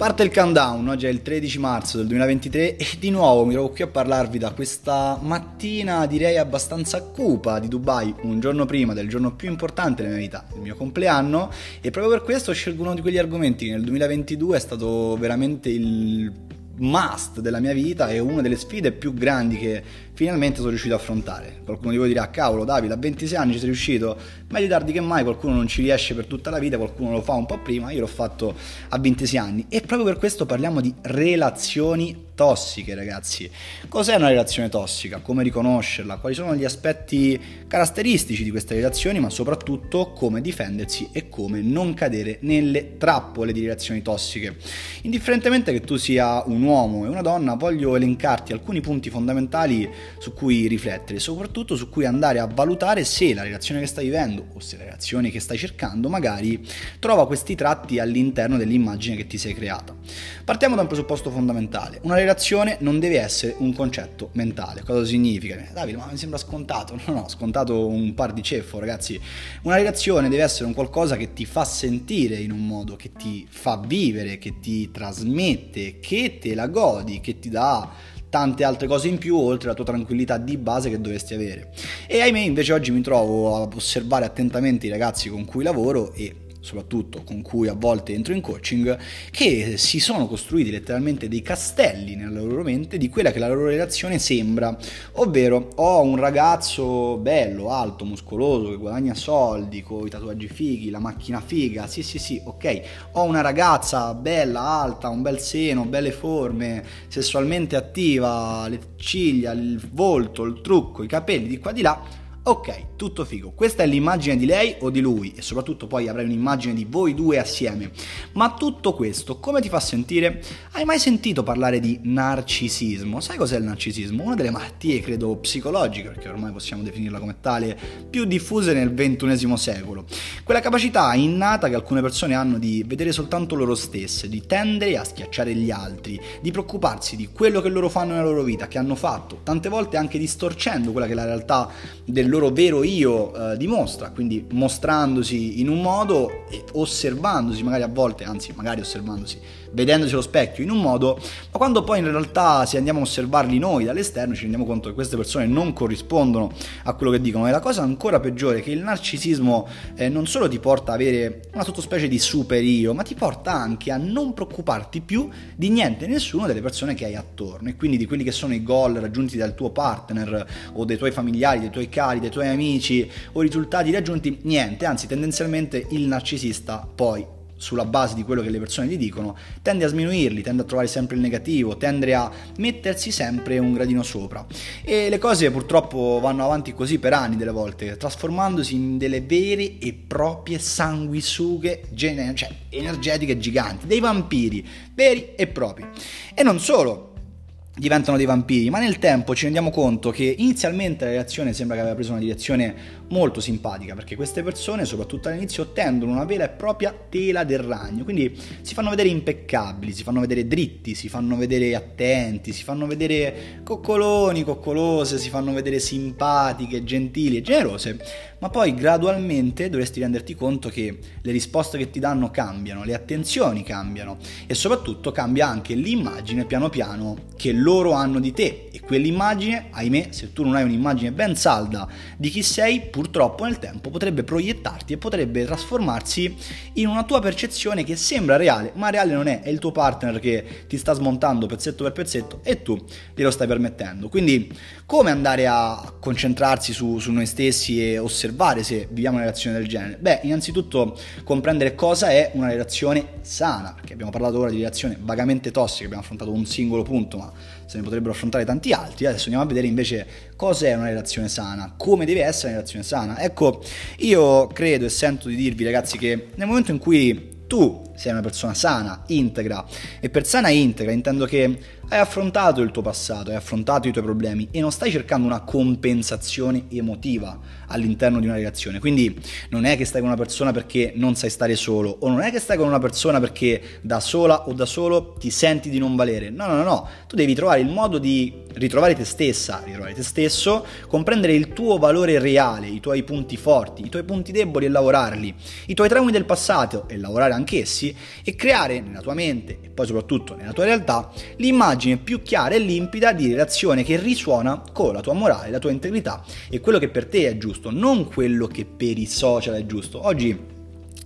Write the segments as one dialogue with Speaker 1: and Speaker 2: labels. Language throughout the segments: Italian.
Speaker 1: Parte il countdown, oggi è il 13 marzo del 2023 e di nuovo mi trovo qui a parlarvi da questa mattina direi abbastanza cupa di Dubai, un giorno prima del giorno più importante della mia vita, il mio compleanno e proprio per questo scelgo uno di quegli argomenti che nel 2022 è stato veramente il must della mia vita e una delle sfide più grandi che finalmente sono riuscito a affrontare. Qualcuno di voi dirà, cavolo Davide, a 26 anni ci sei riuscito, meglio tardi che mai, qualcuno non ci riesce per tutta la vita, qualcuno lo fa un po' prima, io l'ho fatto a 26 anni e proprio per questo parliamo di relazioni tossiche ragazzi. Cos'è una relazione tossica? Come riconoscerla? Quali sono gli aspetti caratteristici di queste relazioni, ma soprattutto come difendersi e come non cadere nelle trappole di relazioni tossiche. Indifferentemente che tu sia un uomo e una donna, voglio elencarti alcuni punti fondamentali su cui riflettere, soprattutto su cui andare a valutare se la relazione che stai vivendo o se la relazione che stai cercando magari trova questi tratti all'interno dell'immagine che ti sei creata. Partiamo da un presupposto fondamentale. Una relazione non deve essere un concetto mentale. Cosa significa? Davide, ma mi sembra scontato. No, no, scontato un par di ceffo, ragazzi. Una relazione deve essere un qualcosa che ti fa sentire in un modo, che ti fa vivere, che ti trasmette, che te la godi, che ti dà tante altre cose in più oltre la tua tranquillità di base che dovresti avere. E ahimè invece oggi mi trovo a osservare attentamente i ragazzi con cui lavoro e soprattutto con cui a volte entro in coaching, che si sono costruiti letteralmente dei castelli nella loro mente di quella che la loro relazione sembra, ovvero ho un ragazzo bello, alto, muscoloso, che guadagna soldi, con i tatuaggi fighi, la macchina figa, sì sì sì, ok, ho una ragazza bella, alta, un bel seno, belle forme, sessualmente attiva, le ciglia, il volto, il trucco, i capelli di qua di là, Ok, tutto figo. Questa è l'immagine di lei o di lui e soprattutto poi avrai un'immagine di voi due assieme. Ma tutto questo come ti fa sentire? Hai mai sentito parlare di narcisismo? Sai cos'è il narcisismo? Una delle malattie, credo, psicologiche, perché ormai possiamo definirla come tale, più diffuse nel XXI secolo. Quella capacità innata che alcune persone hanno di vedere soltanto loro stesse, di tendere a schiacciare gli altri, di preoccuparsi di quello che loro fanno nella loro vita, che hanno fatto, tante volte anche distorcendo quella che è la realtà del loro vero io eh, dimostra, quindi mostrandosi in un modo e osservandosi magari a volte, anzi magari osservandosi, vedendosi allo specchio in un modo, ma quando poi in realtà se andiamo a osservarli noi dall'esterno ci rendiamo conto che queste persone non corrispondono a quello che dicono. E la cosa ancora peggiore è che il narcisismo eh, non solo ti porta ad avere una sottospecie di super io, ma ti porta anche a non preoccuparti più di niente e nessuno delle persone che hai attorno e quindi di quelli che sono i goal raggiunti dal tuo partner o dei tuoi familiari, dei tuoi cari, dei tuoi amici o risultati raggiunti, niente, anzi tendenzialmente il narcisista poi sulla base di quello che le persone gli dicono, tende a sminuirli, tende a trovare sempre il negativo, tende a mettersi sempre un gradino sopra. E le cose purtroppo vanno avanti così per anni delle volte, trasformandosi in delle vere e proprie sanguisughe gen- cioè, energetiche giganti, dei vampiri veri e propri. E non solo, diventano dei vampiri, ma nel tempo ci rendiamo conto che inizialmente la reazione sembra che aveva preso una direzione molto simpatica, perché queste persone, soprattutto all'inizio, tendono una vera e propria tela del ragno, quindi si fanno vedere impeccabili, si fanno vedere dritti, si fanno vedere attenti, si fanno vedere coccoloni, coccolose, si fanno vedere simpatiche, gentili e generose, ma poi gradualmente dovresti renderti conto che le risposte che ti danno cambiano, le attenzioni cambiano. E soprattutto cambia anche l'immagine piano piano che loro hanno di te. E quell'immagine, ahimè, se tu non hai un'immagine ben salda di chi sei, purtroppo nel tempo potrebbe proiettarti e potrebbe trasformarsi in una tua percezione che sembra reale, ma reale non è, è il tuo partner che ti sta smontando pezzetto per pezzetto e tu glielo stai permettendo. Quindi come andare a concentrarsi su, su noi stessi e osservare se viviamo una relazione del genere? Beh, innanzitutto comprendere cosa è una relazione sana, perché abbiamo parlato ora di relazione vagamente tossica, abbiamo affrontato un singolo punto, ma se ne potrebbero affrontare tanti altri. Adesso andiamo a vedere invece cos'è una relazione sana, come deve essere una relazione sana. Ecco, io credo e sento di dirvi ragazzi che nel momento in cui tu sei una persona sana, integra, e per sana e integra intendo che hai affrontato il tuo passato, hai affrontato i tuoi problemi e non stai cercando una compensazione emotiva all'interno di una relazione. Quindi non è che stai con una persona perché non sai stare solo o non è che stai con una persona perché da sola o da solo ti senti di non valere. No, no, no, no. Tu devi trovare il modo di ritrovare te stessa, ritrovare te stesso, comprendere il tuo valore reale, i tuoi punti forti, i tuoi punti deboli e lavorarli, i tuoi traumi del passato e lavorare anch'essi e creare nella tua mente e poi soprattutto nella tua realtà l'immagine più chiara e limpida di relazione che risuona con la tua morale, la tua integrità e quello che per te è giusto, non quello che per i social è giusto. Oggi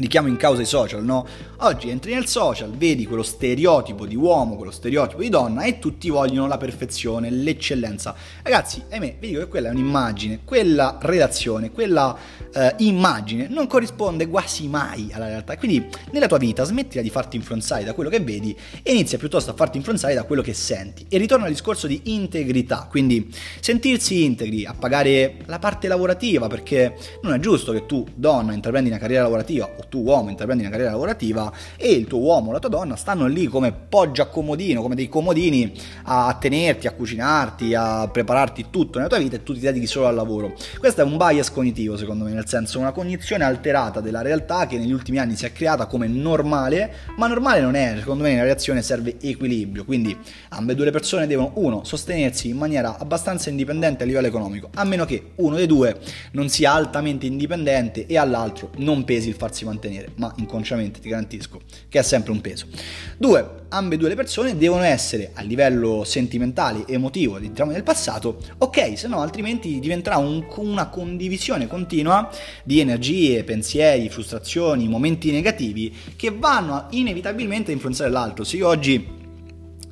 Speaker 1: richiamo in causa i social, no? Oggi entri nel social, vedi quello stereotipo di uomo, quello stereotipo di donna e tutti vogliono la perfezione, l'eccellenza. Ragazzi, ahimè, vi dico che quella è un'immagine, quella relazione, quella eh, immagine non corrisponde quasi mai alla realtà. Quindi nella tua vita smettila di farti influenzare da quello che vedi e inizia piuttosto a farti influenzare da quello che senti. E ritorno al discorso di integrità, quindi sentirsi integri, a pagare la parte lavorativa, perché non è giusto che tu, donna, intraprendi una carriera lavorativa o tu uomo intraprendi una carriera lavorativa e il tuo uomo o la tua donna stanno lì come poggia comodino, come dei comodini a tenerti, a cucinarti, a prepararti tutto nella tua vita e tu ti dedichi solo al lavoro. Questo è un bias cognitivo secondo me, nel senso una cognizione alterata della realtà che negli ultimi anni si è creata come normale, ma normale non è, secondo me nella relazione serve equilibrio, quindi ambedue le persone devono uno sostenersi in maniera abbastanza indipendente a livello economico, a meno che uno dei due non sia altamente indipendente e all'altro non pesi il farsi mantenere mantenere, ma inconsciamente ti garantisco che è sempre un peso. Due, ambedue le persone devono essere a livello sentimentale, emotivo, diciamo del passato, ok, se no altrimenti diventerà un, una condivisione continua di energie, pensieri, frustrazioni, momenti negativi che vanno inevitabilmente a influenzare l'altro. Se io oggi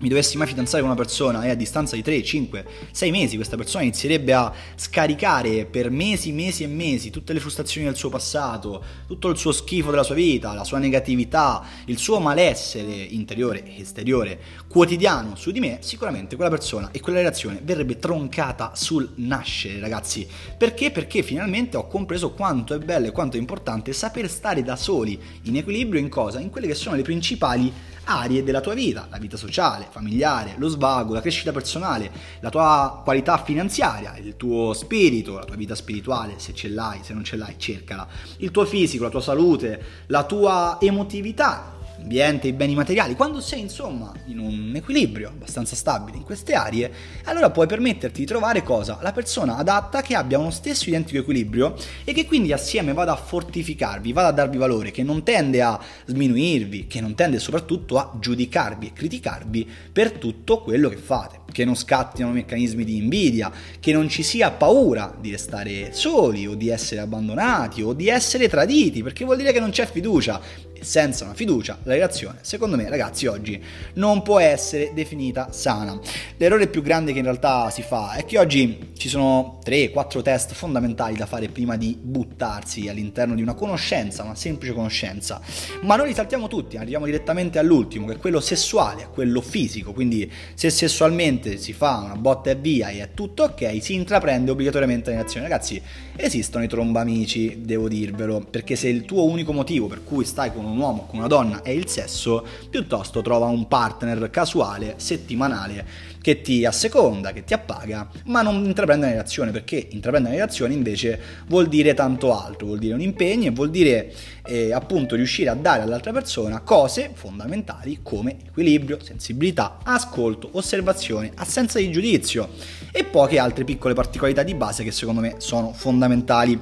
Speaker 1: mi dovessi mai fidanzare con una persona e a distanza di 3, 5, 6 mesi questa persona inizierebbe a scaricare per mesi, mesi e mesi tutte le frustrazioni del suo passato, tutto il suo schifo della sua vita, la sua negatività, il suo malessere interiore e esteriore quotidiano su di me, sicuramente quella persona e quella relazione verrebbe troncata sul nascere, ragazzi. Perché? Perché finalmente ho compreso quanto è bello e quanto è importante saper stare da soli, in equilibrio in cosa? In quelle che sono le principali aree della tua vita, la vita sociale, familiare, lo svago, la crescita personale, la tua qualità finanziaria, il tuo spirito, la tua vita spirituale, se ce l'hai, se non ce l'hai, cercala, il tuo fisico, la tua salute, la tua emotività, l'ambiente, i beni materiali, quando sei insomma in un equilibrio abbastanza stabile in queste aree, allora puoi permetterti di trovare cosa? La persona adatta che abbia uno stesso identico equilibrio e che quindi assieme vada a fortificarvi, vada a darvi valore, che non tende a sminuirvi, che non tende soprattutto a giudicarvi e criticarvi per tutto quello che fate, che non scattino meccanismi di invidia, che non ci sia paura di restare soli o di essere abbandonati o di essere traditi, perché vuol dire che non c'è fiducia senza una fiducia la relazione, secondo me ragazzi oggi non può essere definita sana. L'errore più grande che in realtà si fa è che oggi ci sono 3-4 test fondamentali da fare prima di buttarsi all'interno di una conoscenza, una semplice conoscenza, ma noi li saltiamo tutti, arriviamo direttamente all'ultimo che è quello sessuale, quello fisico, quindi se sessualmente si fa una botta e via e è tutto ok, si intraprende obbligatoriamente la relazione. Ragazzi, esistono i trombamici, devo dirvelo, perché se il tuo unico motivo per cui stai con un uomo con una donna è il sesso, piuttosto trova un partner casuale, settimanale, che ti asseconda, che ti appaga, ma non intraprende una relazione, perché intraprendere una relazione invece vuol dire tanto altro, vuol dire un impegno e vuol dire eh, appunto riuscire a dare all'altra persona cose fondamentali come equilibrio, sensibilità, ascolto, osservazione, assenza di giudizio e poche altre piccole particolarità di base che secondo me sono fondamentali.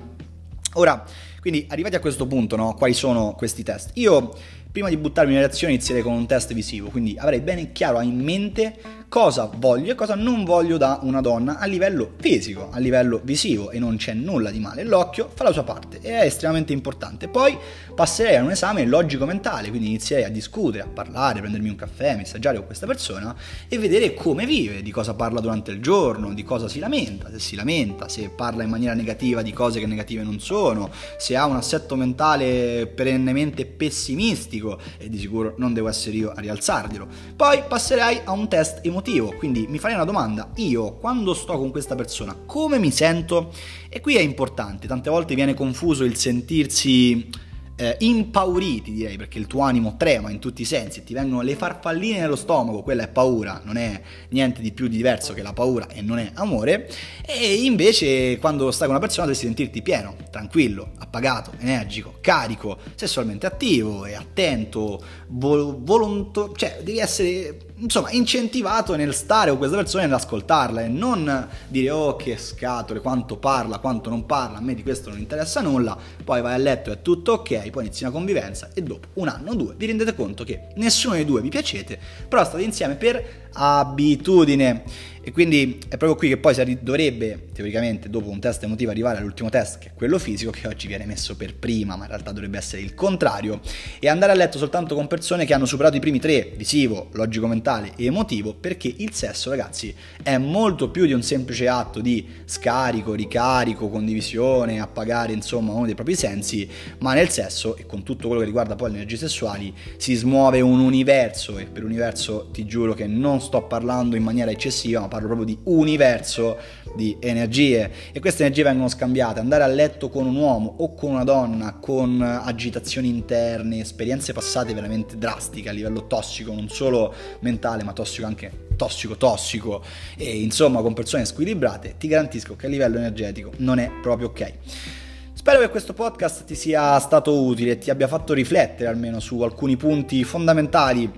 Speaker 1: Ora, quindi arrivati a questo punto, no, quali sono questi test? Io prima di buttarmi in relazione inizierei con un test visivo, quindi avrei bene chiaro in mente cosa voglio e cosa non voglio da una donna a livello fisico, a livello visivo e non c'è nulla di male. L'occhio fa la sua parte e è estremamente importante. Poi passerei a un esame logico-mentale, quindi inizierei a discutere, a parlare, a prendermi un caffè, messaggiare con questa persona e vedere come vive, di cosa parla durante il giorno, di cosa si lamenta, se si lamenta, se parla in maniera negativa di cose che negative non sono, se ha un assetto mentale perennemente pessimistico e di sicuro non devo essere io a rialzarglielo. Poi passerei a un test emotivo, quindi mi farei una domanda, io quando sto con questa persona come mi sento? E qui è importante, tante volte viene confuso il sentirsi eh, impauriti direi perché il tuo animo trema in tutti i sensi ti vengono le farfalline nello stomaco, quella è paura, non è niente di più di diverso che la paura e non è amore e invece quando stai con una persona dovresti sentirti pieno, tranquillo, appagato, energico, carico, sessualmente attivo e attento, vol- volonto, cioè devi essere insomma incentivato nel stare con questa persona e nell'ascoltarla e non dire oh che scatole, quanto parla, quanto non parla, a me di questo non interessa nulla, poi vai a letto è tutto ok, poi inizi una convivenza e dopo un anno o due vi rendete conto che nessuno dei due vi piacete, però state insieme per abitudine. E quindi è proprio qui che poi si dovrebbe, teoricamente, dopo un test emotivo arrivare all'ultimo test, che è quello fisico, che oggi viene messo per prima, ma in realtà dovrebbe essere il contrario, e andare a letto soltanto con persone che hanno superato i primi tre, visivo, logico-mentale e emotivo, perché il sesso, ragazzi, è molto più di un semplice atto di scarico, ricarico, condivisione, appagare, insomma, uno dei propri sensi, ma nel sesso, e con tutto quello che riguarda poi le energie sessuali, si smuove un universo, e per universo ti giuro che non sto parlando in maniera eccessiva, ma parlo proprio di universo di energie e queste energie vengono scambiate. Andare a letto con un uomo o con una donna con agitazioni interne, esperienze passate veramente drastiche a livello tossico, non solo mentale ma tossico anche tossico tossico e insomma con persone squilibrate, ti garantisco che a livello energetico non è proprio ok. Spero che questo podcast ti sia stato utile e ti abbia fatto riflettere almeno su alcuni punti fondamentali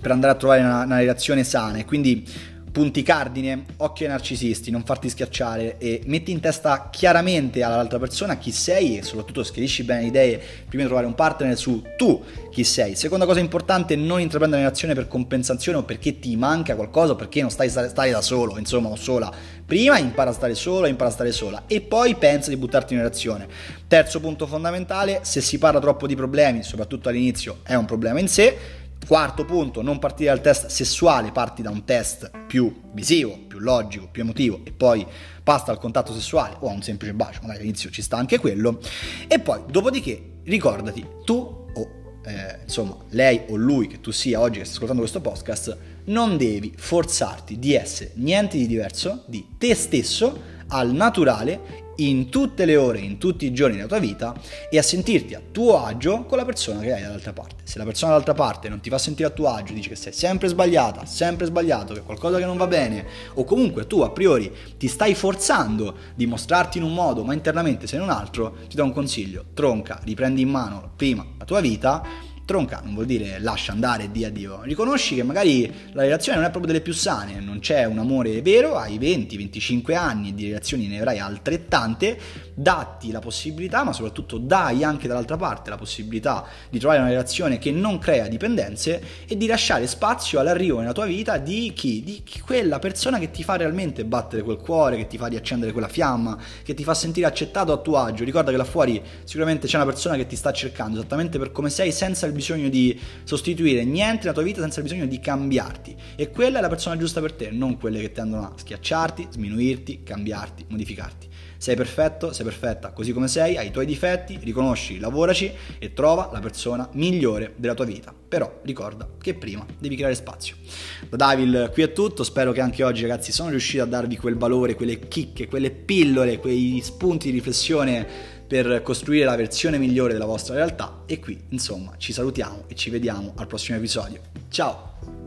Speaker 1: per andare a trovare una, una relazione sana e quindi punti cardine, occhio ai narcisisti, non farti schiacciare e metti in testa chiaramente all'altra persona chi sei e soprattutto schiarisci bene le idee prima di trovare un partner su tu chi sei. Seconda cosa importante, non intraprendere un'azione per compensazione o perché ti manca qualcosa o perché non stai, stai da solo, insomma, o sola. Prima impara a stare solo, impara a stare sola e poi pensa di buttarti in relazione. Terzo punto fondamentale, se si parla troppo di problemi, soprattutto all'inizio, è un problema in sé Quarto punto, non partire dal test sessuale, parti da un test più visivo, più logico, più emotivo e poi passa al contatto sessuale o a un semplice bacio, magari all'inizio ci sta anche quello. E poi, dopodiché, ricordati, tu o eh, insomma lei o lui che tu sia oggi che stai ascoltando questo podcast, non devi forzarti di essere niente di diverso di te stesso al naturale in tutte le ore, in tutti i giorni della tua vita e a sentirti a tuo agio con la persona che hai dall'altra parte. Se la persona dall'altra parte non ti fa sentire a tuo agio, dice che sei sempre sbagliata, sempre sbagliato, che qualcosa che non va bene, o comunque tu a priori ti stai forzando di mostrarti in un modo, ma internamente sei in un altro, ti do un consiglio, tronca, riprendi in mano prima la tua vita Tronca non vuol dire lascia andare e dia Dio. Riconosci che magari la relazione non è proprio delle più sane, non c'è un amore vero, hai 20-25 anni di relazioni ne avrai altrettante, datti la possibilità, ma soprattutto dai anche dall'altra parte la possibilità di trovare una relazione che non crea dipendenze e di lasciare spazio all'arrivo nella tua vita di chi? Di quella persona che ti fa realmente battere quel cuore, che ti fa riaccendere quella fiamma, che ti fa sentire accettato a tuo agio. Ricorda che là fuori sicuramente c'è una persona che ti sta cercando esattamente per come sei senza il bisogno di sostituire niente nella tua vita senza il bisogno di cambiarti. E quella è la persona giusta per te, non quelle che tendono a schiacciarti, sminuirti, cambiarti, modificarti. Sei perfetto, sei perfetta così come sei, hai i tuoi difetti, riconosci, lavoraci e trova la persona migliore della tua vita. Però ricorda che prima devi creare spazio. Da Davil qui è tutto, spero che anche oggi ragazzi sono riuscito a darvi quel valore, quelle chicche, quelle pillole, quei spunti di riflessione per costruire la versione migliore della vostra realtà e qui insomma ci salutiamo e ci vediamo al prossimo episodio. Ciao!